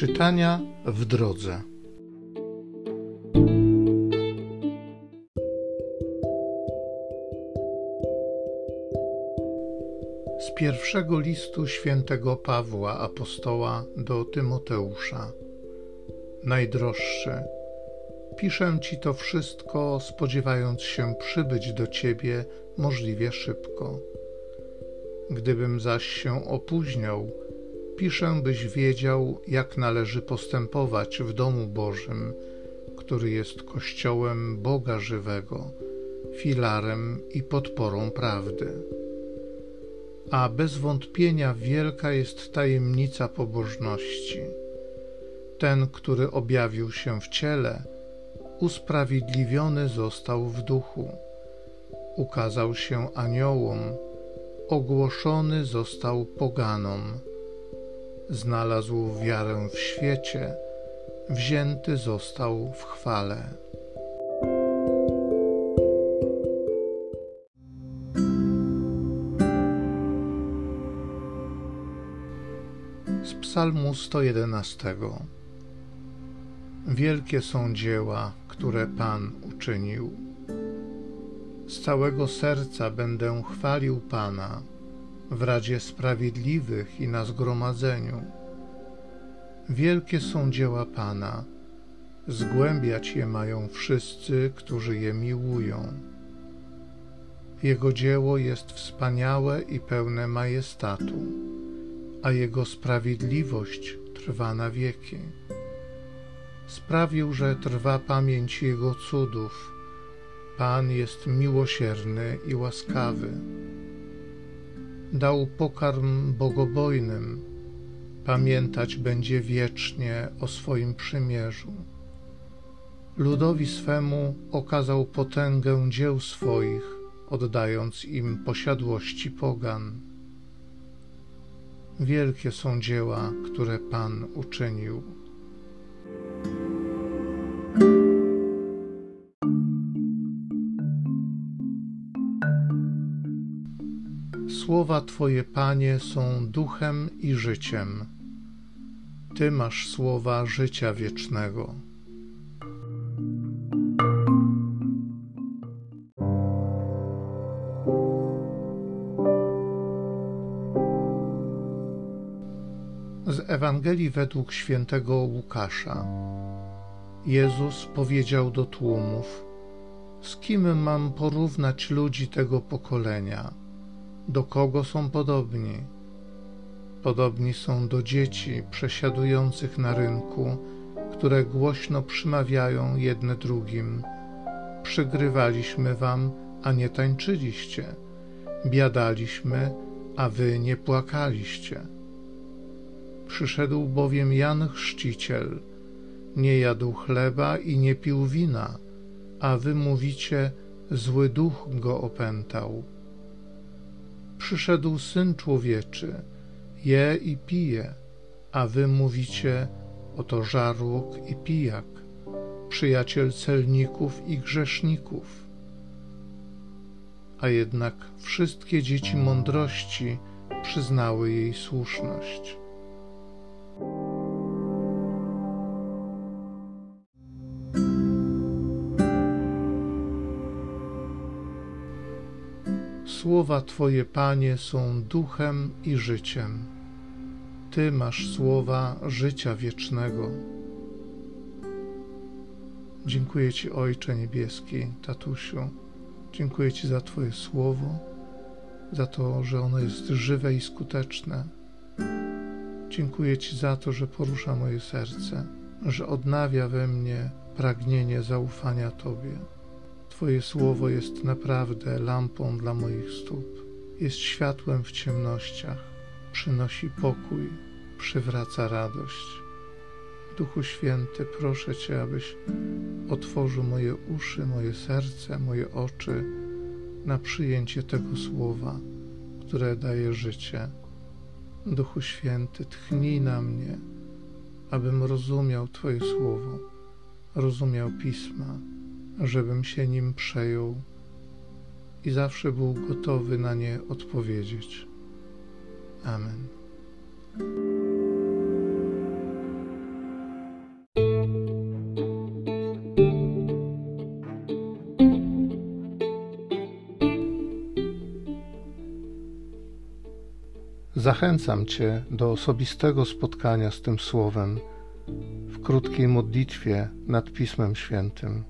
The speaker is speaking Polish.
Czytania w drodze. Z pierwszego listu świętego Pawła apostoła do Tymoteusza. Najdroższy, piszę ci to wszystko, spodziewając się przybyć do ciebie możliwie szybko. Gdybym zaś się opóźniał, piszę, byś wiedział, jak należy postępować w domu Bożym, który jest kościołem Boga żywego, filarem i podporą prawdy. A bez wątpienia wielka jest tajemnica pobożności. Ten, który objawił się w ciele, usprawiedliwiony został w duchu, ukazał się aniołom, ogłoszony został poganom znalazł wiarę w świecie, wzięty został w chwale. Z Psalmu 111 Wielkie są dzieła, które Pan uczynił. Z całego serca będę chwalił Pana w Radzie Sprawiedliwych i na zgromadzeniu. Wielkie są dzieła Pana, zgłębiać je mają wszyscy, którzy je miłują. Jego dzieło jest wspaniałe i pełne majestatu, a Jego sprawiedliwość trwa na wieki. Sprawił, że trwa pamięć Jego cudów. Pan jest miłosierny i łaskawy dał pokarm bogobojnym, pamiętać będzie wiecznie o swoim przymierzu. Ludowi swemu okazał potęgę dzieł swoich, oddając im posiadłości pogan. Wielkie są dzieła, które Pan uczynił. Słowa Twoje, Panie, są duchem i życiem. Ty masz słowa życia wiecznego. Z Ewangelii według świętego Łukasza. Jezus powiedział do tłumów: Z kim mam porównać ludzi tego pokolenia? Do kogo są podobni. Podobni są do dzieci przesiadujących na rynku, które głośno przymawiają jedne drugim: Przygrywaliśmy wam, a nie tańczyliście, biadaliśmy, a wy nie płakaliście. Przyszedł bowiem Jan Chrzciciel, nie jadł chleba i nie pił wina, a wy mówicie: Zły duch go opętał przyszedł Syn Człowieczy, je i pije, a wy mówicie, oto żarłok i pijak, przyjaciel celników i grzeszników. A jednak wszystkie dzieci mądrości przyznały jej słuszność. Słowa Twoje, Panie, są duchem i życiem. Ty masz słowa życia wiecznego. Dziękuję Ci, Ojcze Niebieski, Tatusiu. Dziękuję Ci za Twoje słowo, za to, że ono jest żywe i skuteczne. Dziękuję Ci za to, że porusza moje serce, że odnawia we mnie pragnienie zaufania Tobie. Twoje słowo jest naprawdę lampą dla moich stóp, jest światłem w ciemnościach, przynosi pokój, przywraca radość. Duchu Święty, proszę Cię, abyś otworzył moje uszy, moje serce, moje oczy na przyjęcie tego słowa, które daje życie. Duchu Święty, tchnij na mnie, abym rozumiał Twoje słowo, rozumiał pisma żebym się nim przejął i zawsze był gotowy na nie odpowiedzieć. Amen. Zachęcam Cię do osobistego spotkania z tym Słowem w krótkiej modlitwie nad Pismem Świętym.